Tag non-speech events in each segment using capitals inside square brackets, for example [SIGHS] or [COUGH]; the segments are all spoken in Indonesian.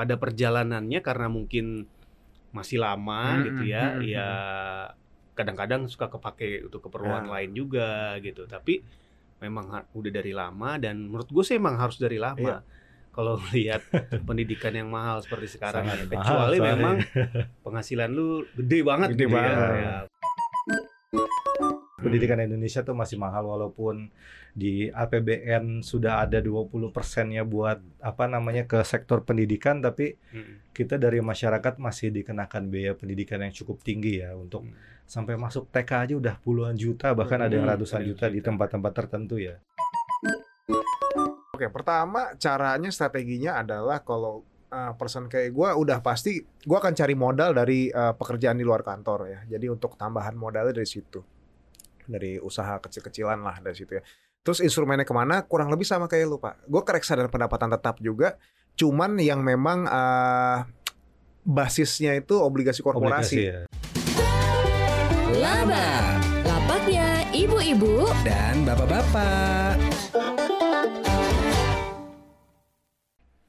pada perjalanannya karena mungkin masih lama Hmm, gitu ya, hmm, ya kadang-kadang suka kepake untuk keperluan Ya. lain juga gitu. Tapi memang udah dari lama dan menurut gue sih emang harus dari lama. Iya. Kalau [LAUGHS] lihat pendidikan yang mahal seperti sekarang Sangat ya, mahal kecuali soalnya. memang [LAUGHS] penghasilan lu gede banget Gede gitu ya. banget. Ya. Pendidikan Indonesia tuh masih mahal walaupun di APBN sudah ada 20 persennya buat apa namanya ke sektor pendidikan tapi Hmm. kita dari masyarakat masih dikenakan biaya pendidikan yang cukup tinggi ya untuk Hmm. sampai masuk TK aja udah puluhan juta bahkan ada yang Hmm, ratusan juta di tempat-tempat tertentu ya. Oke, pertama caranya strateginya adalah kalau uh, person kayak gue udah pasti gue akan cari modal dari uh, pekerjaan di luar kantor ya. Jadi untuk tambahan modalnya dari situ, dari usaha kecil-kecilan lah dari situ ya. Terus instrumennya ke mana? Kurang lebih sama kayak lu pak. Gue ke reksadana pendapatan tetap juga, cuman yang memang uh, basisnya itu obligasi korporasi. Obligasi ya. Laba, lapaknya ibu-ibu Dan bapak-bapak.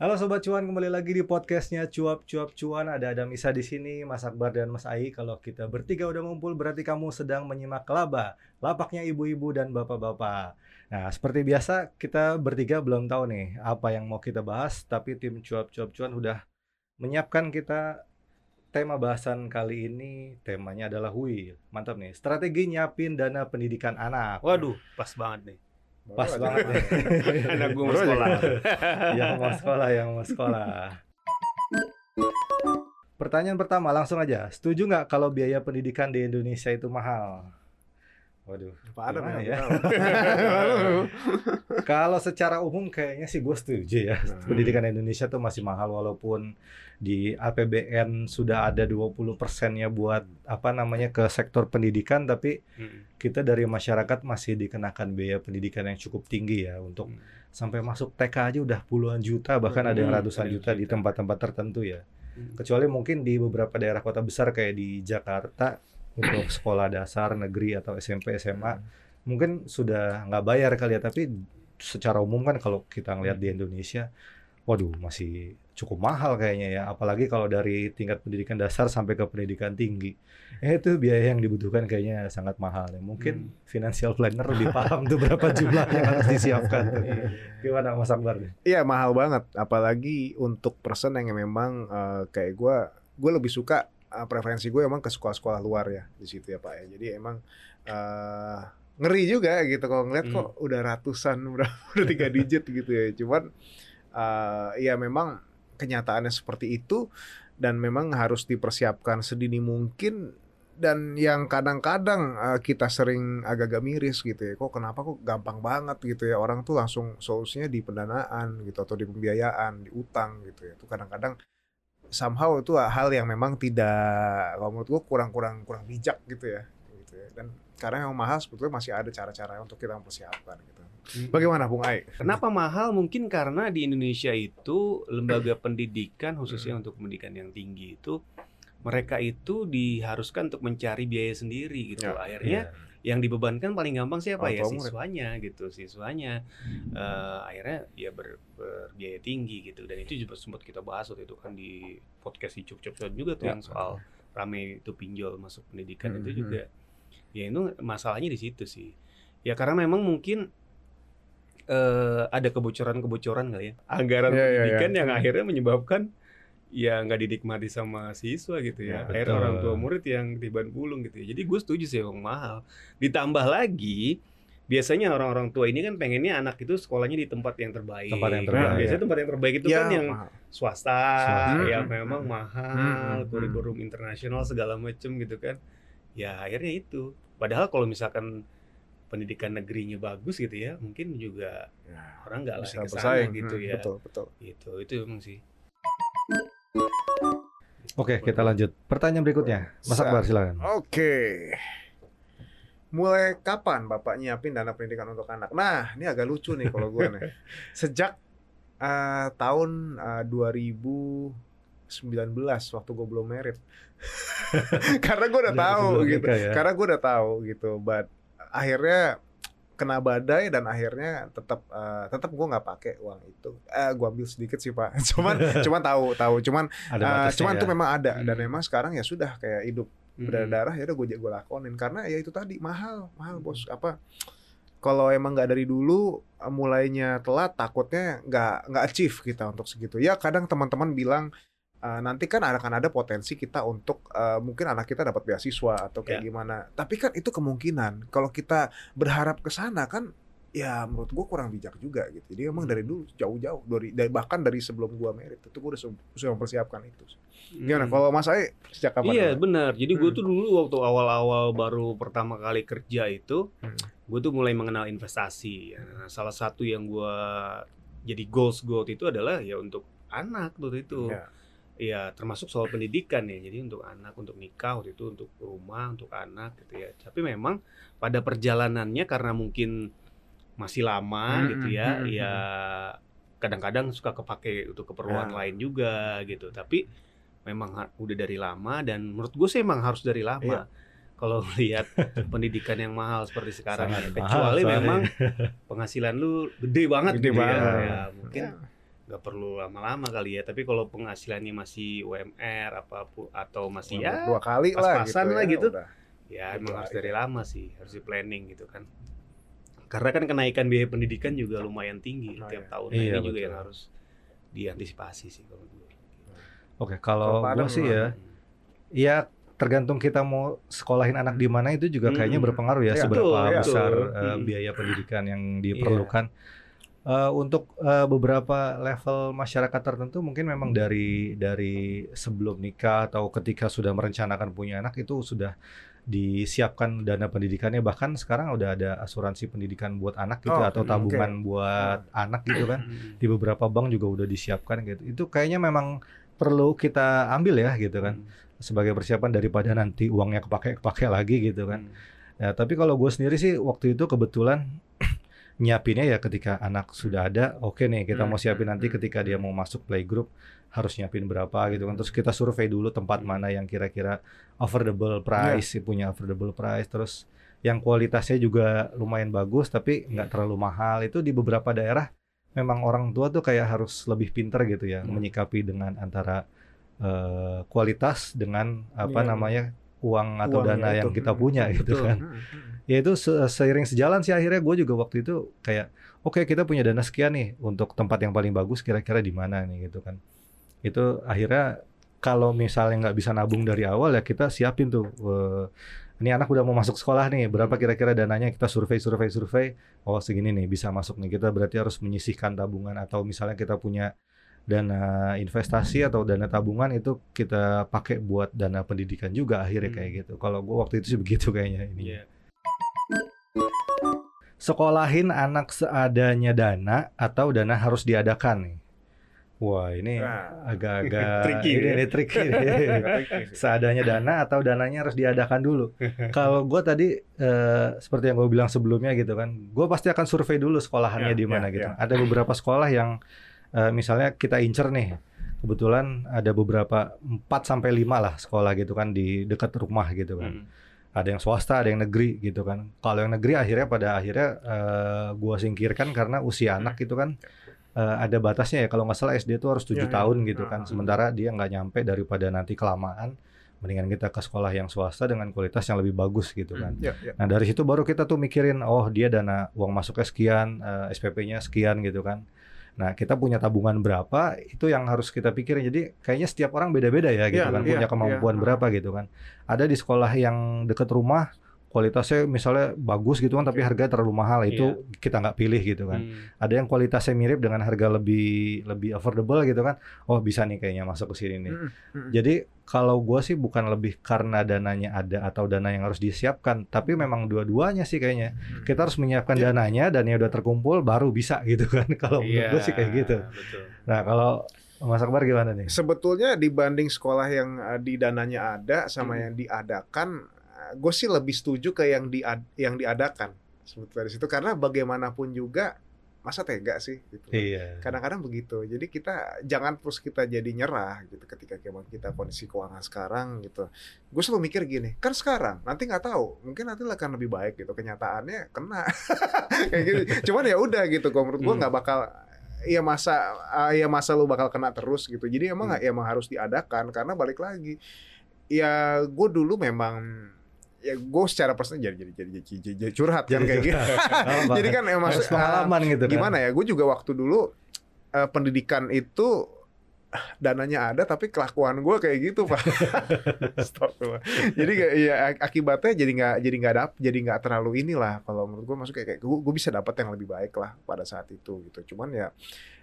Halo sobat cuan kembali lagi di podcastnya cuap cuap cuan. Ada Adam Isa di sini Mas Akbar dan Mas Ai kalau kita bertiga udah ngumpul berarti kamu sedang menyimak laba lapaknya ibu-ibu dan bapak-bapak. Nah seperti biasa kita bertiga belum tahu nih apa yang mau kita bahas tapi tim cuap cuap cuan udah menyiapkan kita tema bahasan kali ini. Temanya adalah hui mantap nih. Strategi nyiapin dana pendidikan anak. Waduh, pas banget nih. Pas banget nih [LAUGHS] Anak gue mau sekolah. [LAUGHS] yang mau sekolah, yang mau sekolah. Pertanyaan pertama langsung aja. Setuju nggak kalau biaya pendidikan di Indonesia itu mahal? Waduh. Gimana ya. ya? [LAUGHS] Kalau secara umum kayaknya sih gue setuju ya. Nah. Pendidikan Indonesia tuh masih mahal walaupun di APBN sudah ada 20 persennya buat apa namanya ke sektor pendidikan tapi Hmm. kita dari masyarakat masih dikenakan biaya pendidikan yang cukup tinggi ya untuk Hmm. sampai masuk TK aja udah puluhan juta bahkan ada yang Hmm, ratusan ada juta di juta. tempat-tempat tertentu ya Hmm. kecuali mungkin di beberapa daerah kota besar kayak di Jakarta untuk sekolah dasar negeri atau SMP SMA mungkin sudah nggak bayar kali ya tapi secara umum kan kalau kita ngelihat di Indonesia waduh masih cukup mahal kayaknya ya. Apalagi kalau dari tingkat pendidikan dasar sampai ke pendidikan tinggi eh, itu biaya yang dibutuhkan kayaknya sangat mahal ya. Mungkin financial planner lebih paham tuh berapa jumlah yang harus disiapkan tuh. gimana Mas Akbar? Nih? Iya mahal banget, apalagi untuk person yang memang eh, kayak gue, gue lebih suka eh, preferensi gue emang ke sekolah-sekolah luar ya di situ ya pak ya. Jadi emang eh, ngeri juga gitu kalau ngeliat Hmm. kok udah ratusan, [LAUGHS] udah udah tiga digit gitu ya. Cuman eh, ya memang kenyataannya seperti itu dan memang harus dipersiapkan sedini mungkin dan yang kadang-kadang eh, kita sering agak-agak miris gitu ya kok kenapa kok gampang banget gitu ya orang tuh langsung solusinya di pendanaan gitu atau di pembiayaan di utang gitu ya itu kadang-kadang somehow itu hal yang memang tidak kalau menurut gua kurang-kurang kurang bijak gitu ya. Gitu ya. Dan karena yang mahal sebetulnya masih ada cara-cara untuk kita mempersiapkan gitu. Bagaimana Bung Ai? Kenapa mahal? Mungkin karena di Indonesia itu lembaga [CLEARS THROAT] pendidikan khususnya Hmm. untuk pendidikan yang tinggi itu mereka itu diharuskan untuk mencari biaya sendiri gitu. Ya, Akhirnya yang dibebankan paling gampang siapa Orang ya murid. siswanya gitu. Siswanya eh, akhirnya ya ber, berbiaya tinggi gitu. Dan itu juga sempat kita bahas waktu itu kan di podcast di Cup Cup juga tuh Ya. yang soal rame itu pinjol masuk pendidikan Hmm, itu hmm. juga. Ya itu masalahnya di situ sih. Ya karena memang mungkin eh ada kebocoran-kebocoran kali ya anggaran Iya, iya, pendidikan iya. yang akhirnya menyebabkan ya nggak dinikmati sama siswa gitu Ya, ya, akhirnya orang tua murid yang tiban pulung gitu ya jadi gue setuju sih emang mahal ditambah lagi biasanya orang-orang tua ini kan pengennya anak itu sekolahnya di tempat yang terbaik Tempat yang Nah, terbaik, biasanya ya. tempat yang terbaik itu Ya, kan yang mahal. swasta, Swasta. yang Hmm. memang Hmm. mahal Hmm. kurikulum internasional segala macem gitu kan ya akhirnya itu padahal kalau misalkan pendidikan negerinya bagus gitu ya mungkin juga Ya, orang nggak lari ke sana gitu Hmm, ya betul betul itu itu emang sih Oke, kita lanjut. Pertanyaan berikutnya. Mas Akbar silakan. Oke. Mulai kapan Bapak nyiapin dana pendidikan untuk anak? Nah, ini agak lucu nih kalau gue nih. [LAUGHS] Sejak eh, tahun eh, 2019 waktu gue belum merit. [LAUGHS] Karena gue udah tahu gitu. ya. Karena gue udah tahu gitu. But akhirnya kena badai dan akhirnya tetap eh, tetap gue nggak pakai uang itu. Eh gue ambil sedikit sih pak. [LAUGHS] Cuman [LAUGHS] cuman tahu tahu. Cuman batasnya cuman ya. tuh memang ada. Dan Hmm. memang sekarang ya sudah kayak hidup Hmm. berdarah ya udah gue gue lakonin. Karena ya itu tadi mahal mahal bos. Apa kalau emang nggak dari dulu mulainya telat takutnya nggak nggak achieve kita untuk segitu. Ya kadang teman-teman bilang eh, nanti kan akan ada potensi kita untuk eh, mungkin anak kita dapat beasiswa atau kayak Ya. gimana tapi kan itu kemungkinan kalau kita berharap ke sana kan ya menurut gue kurang bijak juga gitu jadi emang dari dulu jauh-jauh dari, dari bahkan dari sebelum gue merit itu gue udah sudah mempersiapkan itu gimana Hmm. kalau mas Ai sejak kapan Iya benar. Jadi gue Hmm. tuh dulu waktu awal-awal baru pertama kali kerja itu, Hmm. gue tuh mulai mengenal investasi. Nah, salah satu yang gue jadi goals gue waktu itu adalah ya untuk anak waktu itu. Ya. Ya termasuk soal pendidikan ya. Jadi untuk anak, untuk nikah waktu itu, untuk rumah, untuk anak gitu ya. Tapi memang pada perjalanannya karena mungkin masih lama Hmm, gitu hmm, ya, hmm, ya kadang-kadang suka kepake untuk keperluan Ya. lain juga gitu. Tapi memang udah dari lama dan menurut gue sih emang harus dari lama. Iya. Kalau [LAUGHS] lihat pendidikan yang mahal seperti sekarang Sangat ya. mahal kecuali soalnya. memang [LAUGHS] penghasilan lu gede banget Gede gitu ya. banget. Ya, mungkin nggak perlu lama-lama kali ya tapi kalau penghasilannya masih UMR apa pun atau masih ya dua kali lah gitu, pas-pasan lah ya, gitu. udah. ya emang harus dari lama sih harus di planning gitu kan karena kan kenaikan biaya pendidikan juga lumayan tinggi Oh, tiap iya. tahun Iya, ini juga betul. yang harus diantisipasi sih kalau gue Oke, Kalau gue sih ya, ya tergantung kita mau sekolahin anak di mana itu juga kayaknya Hmm. berpengaruh ya Iya, seberapa betul, besar Betul. eh, Hmm. biaya pendidikan yang Iya. diperlukan. Eh, untuk eh, beberapa level masyarakat tertentu mungkin memang dari dari sebelum nikah atau ketika sudah merencanakan punya anak itu sudah disiapkan dana pendidikannya. Bahkan sekarang udah ada asuransi pendidikan buat anak gitu Oh, atau tabungan buat anak gitu kan. Di beberapa bank juga udah disiapkan gitu. Itu kayaknya memang perlu kita ambil ya gitu kan. Sebagai persiapan daripada nanti uangnya kepake kepake lagi gitu kan. Ya tapi kalau gue sendiri sih waktu itu kebetulan nyiapinnya ya ketika anak sudah ada oke nih kita mau Hmm, siapin nanti hmm, ketika dia mau masuk playgroup harus nyiapin berapa gitu kan terus kita survei dulu tempat Hmm. mana yang kira-kira affordable price punya affordable price terus yang kualitasnya juga lumayan bagus tapi nggak terlalu mahal itu di beberapa daerah memang orang tua tuh kayak harus lebih pinter gitu ya Hmm. menyikapi dengan antara eh, kualitas dengan apa Iya. namanya uang atau Uangnya dana itu. yang kita Hmm, punya betul. gitu kan Hmm, hmm. ya itu se- seiring sejalan sih akhirnya gue juga waktu itu kayak oke kita punya dana sekian nih untuk tempat yang paling bagus kira-kira di mana nih gitu kan itu akhirnya kalau misalnya nggak bisa nabung dari awal ya kita siapin tuh eh, ini anak udah mau masuk sekolah nih berapa kira-kira dananya kita survei survei survei oh segini nih bisa masuk nih kita berarti harus menyisihkan tabungan atau misalnya kita punya dana investasi atau dana tabungan itu kita pakai buat dana pendidikan juga akhirnya Hmm. kayak gitu kalau gue waktu itu sih begitu kayaknya ini Iya. sekolahin anak seadanya dana atau dana harus diadakan nih. Wah ini Nah. agak-agak [LAUGHS] Tricky ini, ya. ini [LAUGHS] tricky sih. seadanya dana atau dananya harus diadakan dulu. [LAUGHS] Kalau gue tadi eh, seperti yang gue bilang sebelumnya gitu kan, gue pasti akan survei dulu sekolahannya Ya, di mana ya, gitu. ya. Ada beberapa sekolah yang eh, misalnya kita incer nih, kebetulan ada beberapa 4 sampai lima lah sekolah gitu kan di dekat rumah gitu kan Hmm. ada yang swasta, ada yang negeri gitu kan. Kalau yang negeri akhirnya pada akhirnya eh, gua singkirkan karena usia anak itu kan eh, ada batasnya ya. Kalau nggak salah SD itu harus tujuh Ya, ya. tahun gitu kan. Ah. Sementara dia nggak nyampe daripada nanti kelamaan. Mendingan kita ke sekolah yang swasta dengan kualitas yang lebih bagus gitu kan. Ya, ya. Nah dari situ baru kita tuh mikirin, oh dia dana uang masuknya sekian, eh, SPP-nya sekian gitu kan. Nah kita punya tabungan berapa, itu yang harus kita pikirin. Jadi kayaknya setiap orang beda-beda ya gitu Iya, kan, iya, punya kemampuan iya. berapa gitu kan. Ada di sekolah yang dekat rumah, kualitasnya misalnya bagus gitu kan, tapi harganya terlalu mahal, itu kita nggak pilih gitu kan. Hmm. Ada yang kualitasnya mirip dengan harga lebih lebih affordable gitu kan, oh bisa nih kayaknya masuk ke sini nih. Hmm, hmm. Jadi kalau gue sih bukan lebih karena dananya ada atau dana yang harus disiapkan, tapi memang dua-duanya sih kayaknya. Hmm. Kita harus menyiapkan Iya. dananya, dananya udah terkumpul, baru bisa gitu kan. [LAUGHS] Kalau menurut gue sih kayak gitu. Iya, Betul. Nah kalau Mas Akbar gimana nih? Sebetulnya dibanding sekolah yang eh, di dananya ada sama Hmm. yang diadakan, gue sih lebih setuju ke yang di yang diadakan. Sebetulnya dari situ karena bagaimanapun juga masa tega sih gitu. Iya. Kadang-kadang begitu. Jadi kita jangan terus kita jadi nyerah gitu ketika emang kita kondisi keuangan sekarang gitu. Gue selalu mikir gini, kan sekarang nanti nggak tahu, mungkin nanti akan lebih baik gitu. Kenyataannya kena [LAUGHS] kayak gitu. Cuman ya udah gitu. Kalau menurut gue Hmm. nggak bakal ya masa ah, ya masa lu bakal kena terus gitu. Jadi emang Hmm. emang harus diadakan karena balik lagi. Ya gue dulu memang ya gue secara personal jadi jadi jadi, jadi, jadi, jadi curhat kan kayak gitu. [LAUGHS] [LAUGHS] Jadi kan ah, pengalaman gitu kan. gimana ya gue juga waktu dulu eh, pendidikan itu [SIGHS] dananya ada tapi kelakuan gue kayak gitu pak [LAUGHS] Astagfirullah. jadi kayak ya ak- akibatnya jadi nggak jadi nggak dap jadi nggak terlalu inilah kalau menurut gue masuk kayak, kayak gue, gue bisa dapat yang lebih baik lah pada saat itu gitu cuman ya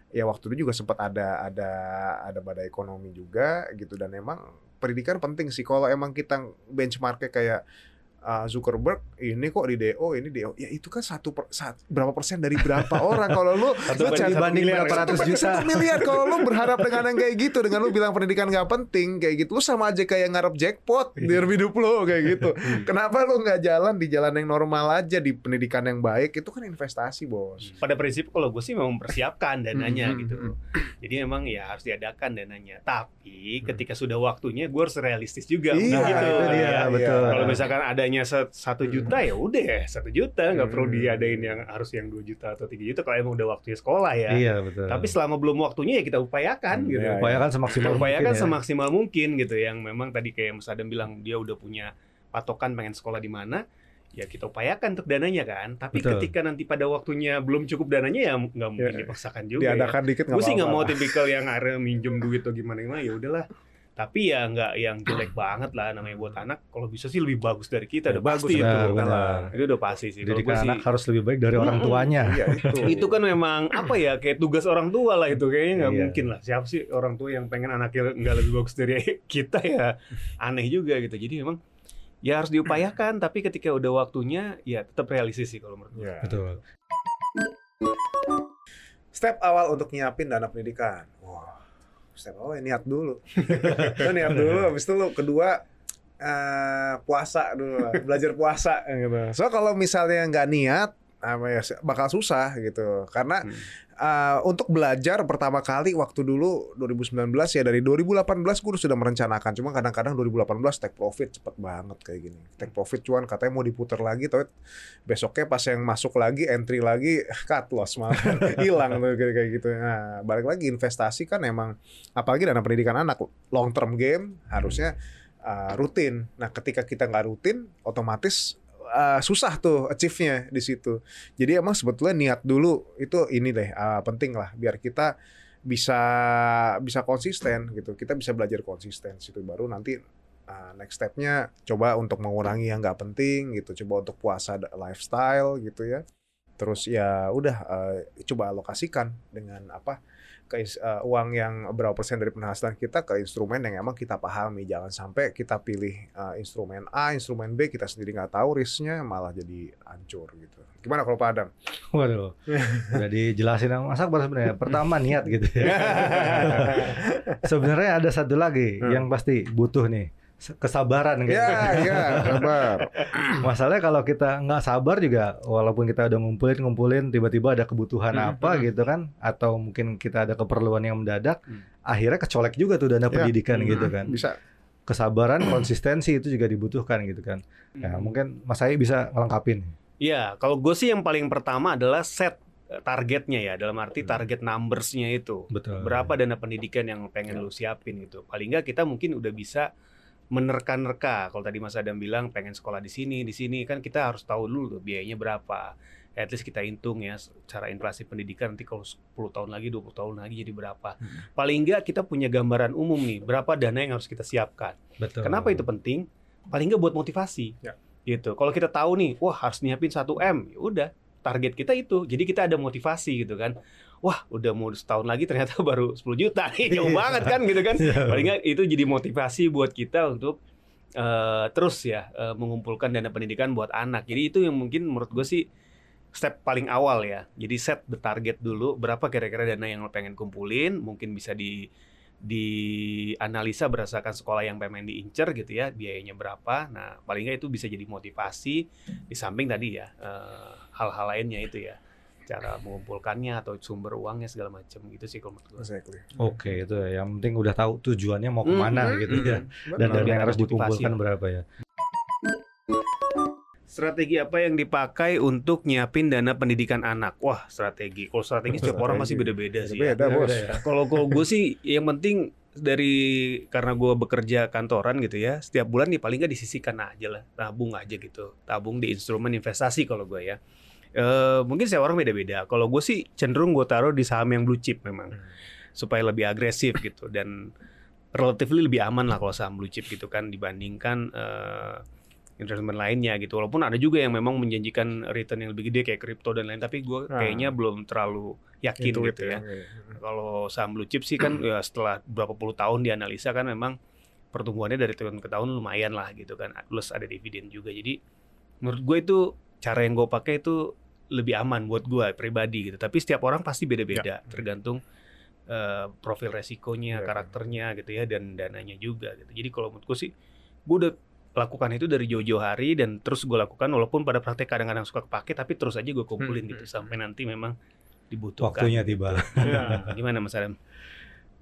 ya waktu itu juga sempat ada ada ada badai ekonomi juga gitu dan emang pendidikan penting sih. Kalau emang kita benchmarknya kayak uh, Zuckerberg ini kok di DO ini DO ya itu kan satu per, sat- berapa persen dari berapa [LAUGHS] orang. Kalau lu Satu lu banding- jangan- banding miliar, 500 satu banding juta. satu miliar. Kalau lu berharap dengan yang kayak gitu dengan lu bilang pendidikan nggak penting kayak gitu lu sama aja kayak ngarep jackpot di hidup lu kayak gitu. [LAUGHS] Kenapa lu nggak jalan di jalan yang normal aja di pendidikan yang baik? Itu kan investasi bos. Pada prinsip kalau gue sih memang mempersiapkan dananya Hmm, gitu. hmm, jadi memang ya harus diadakan dananya. Tapi ketika sudah waktunya gue harus realistis juga Iya, gitu. itu dia, iya, betul. iya. kalau misalkan adanya se- satu Hmm. juta ya udah ya satu juta nggak perlu Hmm. diadain yang harus yang dua juta atau tiga juta kalau emang udah waktunya sekolah ya Iya betul. tapi selama belum waktunya ya kita upayakan Hmm, gitu iya, upayakan semaksimal [LAUGHS] upayakan mungkin ya. semaksimal mungkin gitu yang memang tadi kayak Mas Adam bilang dia udah punya patokan pengen sekolah di mana ya kita upayakan untuk dananya kan tapi Betul. ketika nanti pada waktunya belum cukup dananya ya nggak mungkin Ya, dipaksakan juga ya. diadakan dikit gue sih nggak mau tipikal yang akhirnya minjem duit atau gimana gimana ya udahlah tapi ya nggak yang jelek banget lah namanya buat anak kalau bisa sih lebih bagus dari kita udah Bagus, pasti itu benar, betul. benar. itu udah pasti sih kalau Didikan gue sih anak harus lebih baik dari orang tuanya. iya itu itu kan memang apa ya kayak tugas orang tua lah itu kayaknya nggak Iya. mungkin lah siapa sih orang tua yang pengen anaknya nggak lebih bagus dari [LAUGHS] kita ya aneh juga gitu jadi memang ya harus diupayakan tapi ketika udah waktunya ya tetap realistis sih kalau menurut gue Ya. Betul. Step awal untuk nyiapin dana pendidikan. Wah, step awal ya niat dulu. [LAUGHS] lu niat dulu, habis itu lu kedua eh, puasa dulu, lah. belajar puasa gitu. So kalau misalnya nggak niat, apa ya bakal susah gitu. Karena Hmm. Eh, untuk belajar pertama kali waktu dulu 2019 ya dari 2018 gue sudah merencanakan. Cuma kadang-kadang 2018 take profit cepet banget kayak gini. Take profit cuan katanya mau diputar lagi, tapi besoknya pas yang masuk lagi entry lagi [LAUGHS] cut loss malah [LAUGHS] hilang tuh kayak kayak gitu. Nah, balik lagi investasi kan emang apalagi dana pendidikan anak long term game harusnya uh, rutin. Nah, ketika kita nggak rutin otomatis uh, susah tuh achieve-nya di situ. Jadi emang sebetulnya niat dulu itu ini deh uh, penting lah biar kita bisa bisa konsisten gitu. Kita bisa belajar konsisten situ baru nanti uh, next stepnya coba untuk mengurangi yang nggak penting gitu. Coba untuk puasa lifestyle gitu ya. Terus ya udah uh, coba alokasikan dengan apa ke uh, uang yang berapa persen dari penghasilan kita ke instrumen yang emang kita pahami. Jangan sampai kita pilih uh, instrumen A, instrumen B kita sendiri nggak tahu risknya malah jadi hancur gitu. Gimana kalau Pak Adam? Waduh. Udah dijelasin sama Mas Akbar sebenarnya. Pertama niat gitu ya. [LAUGHS] sebenarnya ada satu lagi Hmm. yang pasti butuh nih kesabaran gitu. ya, ya, sabar. [CLEARS THROAT] Masalahnya kalau kita nggak sabar juga, walaupun kita udah ngumpulin ngumpulin, tiba-tiba ada kebutuhan Hmm, apa hmm. gitu kan, atau mungkin kita ada keperluan yang mendadak, Hmm. akhirnya kecolek juga tuh dana Ya, pendidikan hmm, gitu kan. Bisa. Kesabaran, konsistensi itu juga dibutuhkan gitu kan. Ya Hmm. mungkin Mas Ai bisa ngelengkapin. Iya, kalau gue sih yang paling pertama adalah set eh, targetnya ya, dalam arti Hmm. target numbersnya itu. Betul. Berapa dana pendidikan yang pengen lu siapin gitu. Paling nggak kita mungkin udah bisa menerka-nerka. Kalau tadi Mas Adam bilang pengen sekolah di sini, di sini kan kita harus tahu dulu tuh biayanya berapa. At least kita hitung ya cara inflasi pendidikan nanti kalau 10 tahun lagi, 20 tahun lagi jadi berapa. Hmm. Paling nggak kita punya gambaran umum nih, berapa dana yang harus kita siapkan. Betul. Kenapa itu penting? Paling nggak buat motivasi. Ya. Gitu. Kalau kita tahu nih, wah harus nyiapin 1 M, ya udah target kita itu. Jadi kita ada motivasi gitu kan. Wah, udah mau setahun lagi ternyata [LAUGHS] baru 10 juta nih, jauh banget kan gitu kan. Iya. Paling nggak itu jadi motivasi buat kita untuk eh, terus ya eh, mengumpulkan dana pendidikan buat anak. Jadi itu yang mungkin menurut gue sih step paling awal ya. Jadi set the target dulu berapa kira-kira dana yang lo pengen kumpulin, mungkin bisa di dianalisa berdasarkan sekolah yang pengen diincer gitu ya, biayanya berapa. Nah, paling nggak itu bisa jadi motivasi di samping tadi ya eh, hal-hal lainnya itu ya. Cara mengumpulkannya atau sumber uangnya segala macam gitu sih kalau menurut gue. Exactly. Oke, itu ya. Yang penting udah tahu tujuannya mau ke mana hmm, gitu hmm. ya. Benar. Dan dana Biar yang harus dikumpulkan berapa ya? Strategi apa yang dipakai untuk nyiapin dana pendidikan anak? Wah, strategi. Kalau strategi setiap orang masih beda-beda sih. ya. Beda, bos. ya. Kalau kalau gue sih yang penting dari karena gue bekerja kantoran gitu ya, setiap bulan nih paling nggak disisihkan aja lah, tabung aja gitu, tabung di instrumen investasi kalau gue ya. Eh mungkin setiap orang beda-beda. Kalau gue sih cenderung gue taruh di saham yang blue chip memang, supaya lebih agresif gitu dan relatively lebih aman lah kalau saham blue chip gitu kan dibandingkan eh investment lainnya gitu. Walaupun ada juga yang memang menjanjikan return yang lebih gede kayak kripto dan lain, tapi gue Ah. kayaknya belum terlalu yakin Intuit gitu ya. Oke. Kalau saham blue chip sih kan ya setelah berapa puluh tahun dianalisa kan memang pertumbuhannya dari tahun ke tahun lumayan lah gitu kan. Plus ada dividen juga. Jadi menurut gue itu cara yang gue pakai itu lebih aman buat gue pribadi gitu. Tapi setiap orang pasti beda-beda tergantung eh, profil resikonya, Ya. karakternya gitu ya dan dananya juga gitu. Jadi kalau menurut gue sih gue udah lakukan itu dari jauh-jauh hari dan terus gue lakukan walaupun pada praktek kadang-kadang suka kepake tapi terus aja gue kumpulin Hmm. gitu sampai nanti memang dibutuhkan. Waktunya gitu. tiba. Ya. [LAUGHS] Gimana Mas Adam?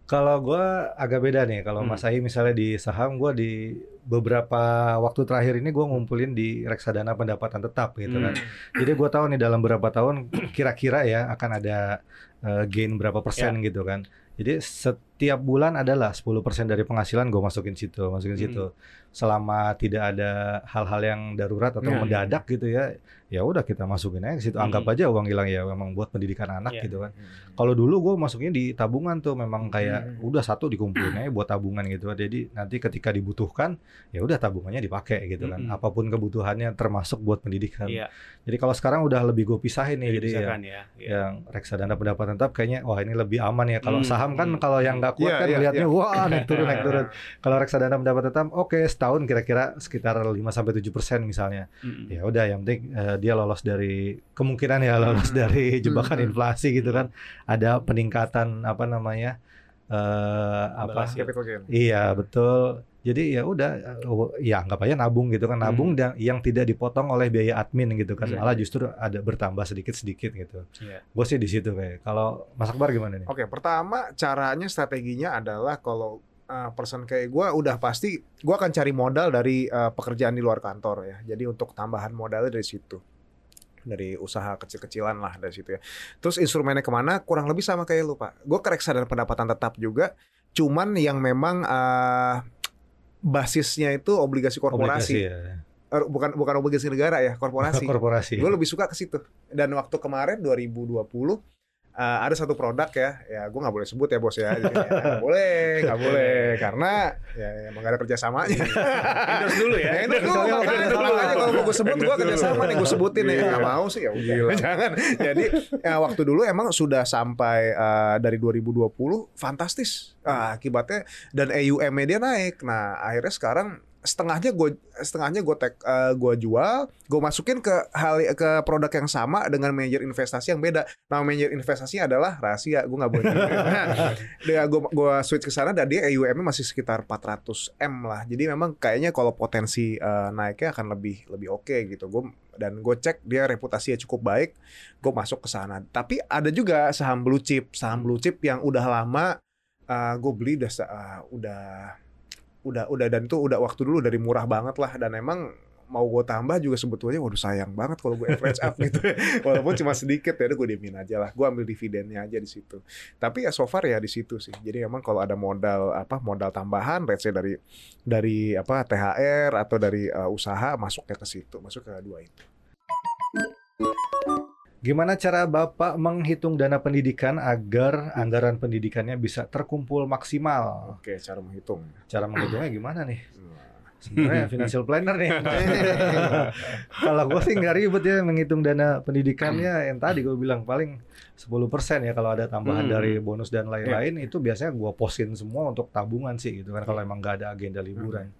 Kalau gua agak beda nih. Kalau Hmm. Mas Ai misalnya di saham, gua di beberapa waktu terakhir ini gua ngumpulin di reksadana pendapatan tetap gitu kan. Hmm. Jadi gua tahu nih dalam beberapa tahun [CLEARS THROAT] kira-kira ya akan ada eh, gain berapa persen gitu kan. Jadi setiap bulan adalah 10% dari penghasilan gue masukin situ, masukin Hmm. situ. Selama tidak ada hal-hal yang darurat atau Ya, mendadak gitu ya, ya udah kita masukin aja ke situ. Hmm. Anggap aja uang hilang ya memang buat pendidikan anak Ya. gitu kan. Kalau dulu gue masuknya di tabungan tuh memang kayak Hmm. udah satu dikumpulin aja buat tabungan gitu. Jadi nanti ketika dibutuhkan ya udah tabungannya dipakai gitu kan. Mm-mm. Apa pun kebutuhannya termasuk buat pendidikan. Iya, Jadi kalau sekarang udah lebih gue pisahin nih. Jadi ya, misalkan ya. ya. yang reksadana pendapatan tetap kayaknya wah ini lebih aman ya. Kalau Hmm, saham kan hmm. kalau yang nggak kuat Iya, kan iya, lihatnya iya. wah naik turun naik turun. [LAUGHS] Kalau reksadana pendapatan tetap oke setahun kira-kira sekitar 5 sampai 7 persen misalnya. Mm-mm. Ya udah yang penting dia lolos dari kemungkinan ya lolos dari jebakan Hmm. inflasi gitu kan. Ada peningkatan apa namanya? eh apa? Iya, betul. Jadi ya udah ya anggap aja nabung gitu kan. Nabung Hmm. dan yang tidak dipotong oleh biaya admin gitu kan. Hmm. Malah justru ada bertambah sedikit-sedikit gitu. Iya. Gue sih di situ kayak. Kalau Mas Akbar gimana nih? Oke, pertama caranya strateginya adalah kalau uh, person kayak gue udah pasti gue akan cari modal dari uh, pekerjaan di luar kantor ya. Jadi untuk tambahan modalnya dari situ dari usaha kecil-kecilan lah dari situ ya. Terus instrumennya ke mana? Kurang lebih sama kayak lu pak. Gue ke reksadana pendapatan tetap juga. Cuman yang memang uh, basisnya itu obligasi korporasi, Obligasi ya. Eh, bukan bukan obligasi negara ya, korporasi. [LAUGHS] Korporasi. Gue lebih suka ke situ. Dan waktu kemarin 2020 uh, ada satu produk ya, ya gue nggak boleh sebut ya bos ya, Jadi, ya, nggak boleh, nggak boleh, karena ya emang gak ada kerjasamanya. Endorse dulu ya. Ya, endorse dulu, makanya, dulu. makanya kalau mau gue sebut gue kerjasama nih gue sebutin nih, nggak mau sih ya udah, jangan. Jadi ya, waktu dulu emang sudah sampai uh, dari 2020 fantastis Ah, akibatnya dan AUM-nya dia naik. Nah akhirnya sekarang setengahnya gue setengahnya gue tek gue jual gue masukin ke hal ke produk yang sama dengan manajer investasi yang beda. Nama manajer investasinya adalah rahasia gue nggak boleh nah, [LAUGHS] [LAUGHS] dia gue gue switch ke sana dan dia AUM-nya masih sekitar 400 m lah. Jadi memang kayaknya kalau potensi eh, naiknya akan lebih lebih oke gitu. Gue dan gue cek dia reputasinya cukup baik gue masuk ke sana. Tapi ada juga saham blue chip saham blue chip yang udah lama gue beli udah eh, udah udah udah dan itu udah waktu dulu dari murah banget lah. Dan emang mau gue tambah juga sebetulnya waduh sayang banget kalau gue average up gitu walaupun cuma sedikit ya gue diemin aja lah. Gue ambil dividennya aja di situ. Tapi ya so far ya di situ sih. Jadi emang kalau ada modal apa modal tambahan let's say dari dari apa THR atau dari uh, usaha masuknya ke situ masuk ke dua itu Gimana cara Bapak menghitung dana pendidikan agar anggaran pendidikannya bisa terkumpul maksimal? oke cara menghitung Cara menghitungnya gimana nih? Sebenarnya [LAUGHS] financial planner nih. [LAUGHS] Kalau gue sih nggak ribet ya menghitung dana pendidikannya yang tadi gue bilang paling 10% ya kalau ada tambahan Hmm. dari bonus dan lain-lain itu biasanya gue posin semua untuk tabungan sih gitu kan kalau emang nggak ada agenda liburan.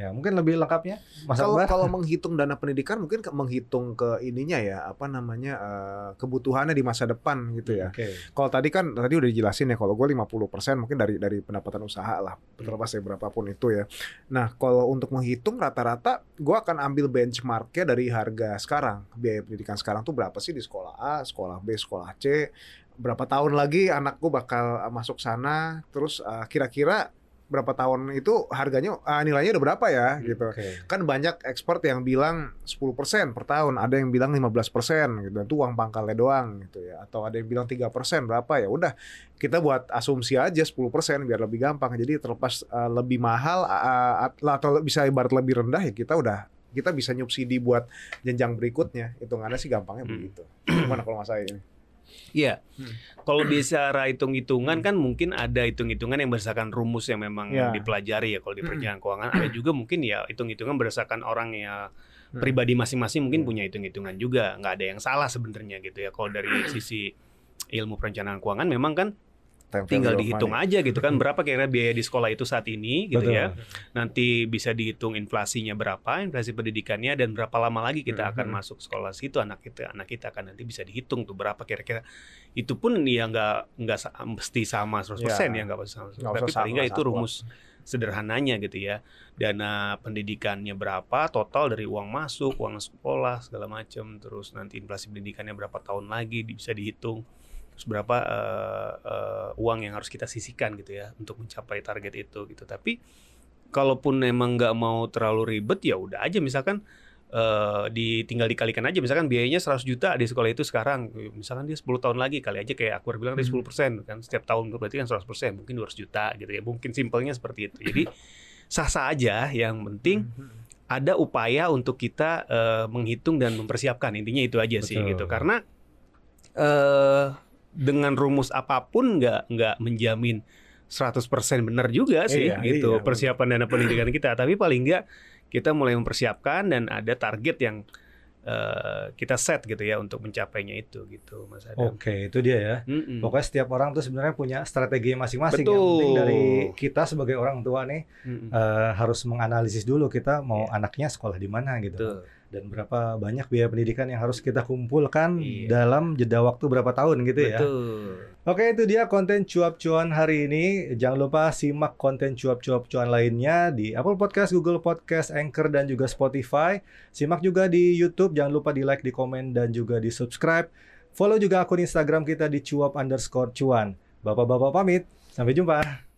Ya, mungkin lebih lengkapnya Mas Kalau kalau [LAUGHS] menghitung dana pendidikan mungkin ke- menghitung ke ininya ya apa namanya eh, kebutuhannya di masa depan gitu ya. Oke. Kalau tadi kan tadi udah dijelasin ya kalau gue 50% mungkin dari dari pendapatan usaha lah terlepas dari berapapun itu ya. Nah kalau untuk menghitung rata-rata gue akan ambil benchmarknya dari harga sekarang biaya pendidikan sekarang tuh berapa sih di sekolah A, sekolah B, sekolah C. Berapa tahun lagi anakku bakal masuk sana terus eh, kira-kira berapa tahun itu harganya eh, nilainya udah berapa ya gitu Oke. kan banyak expert yang bilang 10% per tahun, ada yang bilang 15% gitu. Itu uang pangkalnya doang gitu ya. Atau ada yang bilang 3% berapa ya. Udah kita buat asumsi aja 10% biar lebih gampang. Jadi terlepas uh, lebih mahal uh, at- atau bisa ibarat lebih rendah ya kita udah kita bisa nyubsidi buat jenjang berikutnya. Hitungannya sih gampangnya Hmm. begitu. Gimana kalau mas saya ini? Iya. Hmm. Kalau bicara hitung-hitungan kan mungkin ada hitung-hitungan yang berdasarkan rumus yang memang Ya. dipelajari ya kalau di Hmm. perencanaan keuangan. Ada juga mungkin ya hitung-hitungan berdasarkan orang ya Hmm. pribadi masing-masing mungkin Hmm. punya hitung-hitungan juga. nggak ada yang salah sebenarnya gitu ya. Kalau dari [CLEARS THROAT] sisi ilmu perencanaan keuangan memang kan Time tinggal dihitung money. aja gitu kan berapa kira-kira biaya di sekolah itu saat ini gitu Betul. ya. Nanti bisa dihitung inflasinya berapa, inflasi pendidikannya dan berapa lama lagi kita akan Mhm. masuk sekolah situ anak kita anak kita akan nanti bisa dihitung tuh berapa kira-kira. Itu pun ya nggak nggak mesti sama 100% Ya. ya, nggak pasti sama. Nggak Tapi paling nggak itu rumus sederhananya gitu ya. Dana pendidikannya berapa, total dari uang masuk, uang sekolah segala macam, terus nanti inflasi pendidikannya berapa tahun lagi bisa dihitung. Terus berapa eh, eh, uang yang harus kita sisihkan gitu ya untuk mencapai target itu gitu. Tapi kalaupun memang nggak mau terlalu ribet ya udah aja misalkan eh di tinggal dikalikan aja misalkan biayanya 100 juta di sekolah itu sekarang misalkan dia 10 tahun lagi kali aja kayak aku bilang tadi Hmm. 10% kan setiap tahun berarti kan 100% mungkin 200 juta gitu ya mungkin simpelnya seperti itu jadi [LAUGHS] sah-sah aja yang penting Hmm. ada upaya untuk kita eh, menghitung dan mempersiapkan intinya itu aja sih Betul. gitu karena eh dengan rumus apa pun nggak nggak menjamin 100% benar juga sih Iya, gitu iya. persiapan dana pendidikan kita tapi paling nggak kita mulai mempersiapkan dan ada target yang eh, kita set gitu ya untuk mencapainya itu gitu Mas Adam. Oke, itu dia ya. Mm-mm. Pokoknya setiap orang tuh sebenarnya punya strategi masing-masing. Yang penting dari kita sebagai orang tua nih Mm-mm. eh, harus menganalisis dulu kita mau Iya. anaknya sekolah di mana gitu. Betul. Dan berapa banyak biaya pendidikan yang harus kita kumpulkan Iya. dalam jeda waktu berapa tahun gitu ya. Betul. Oke, itu dia konten cuap-cuan hari ini. Jangan lupa simak konten cuap-cuap cuan lainnya di Apple Podcast, Google Podcast, Anchor, dan juga Spotify. Simak juga di YouTube. Jangan lupa di like, di komen, dan juga di subscribe. Follow juga akun Instagram kita di cuap underscore cuan. Bapak-bapak pamit. Sampai jumpa.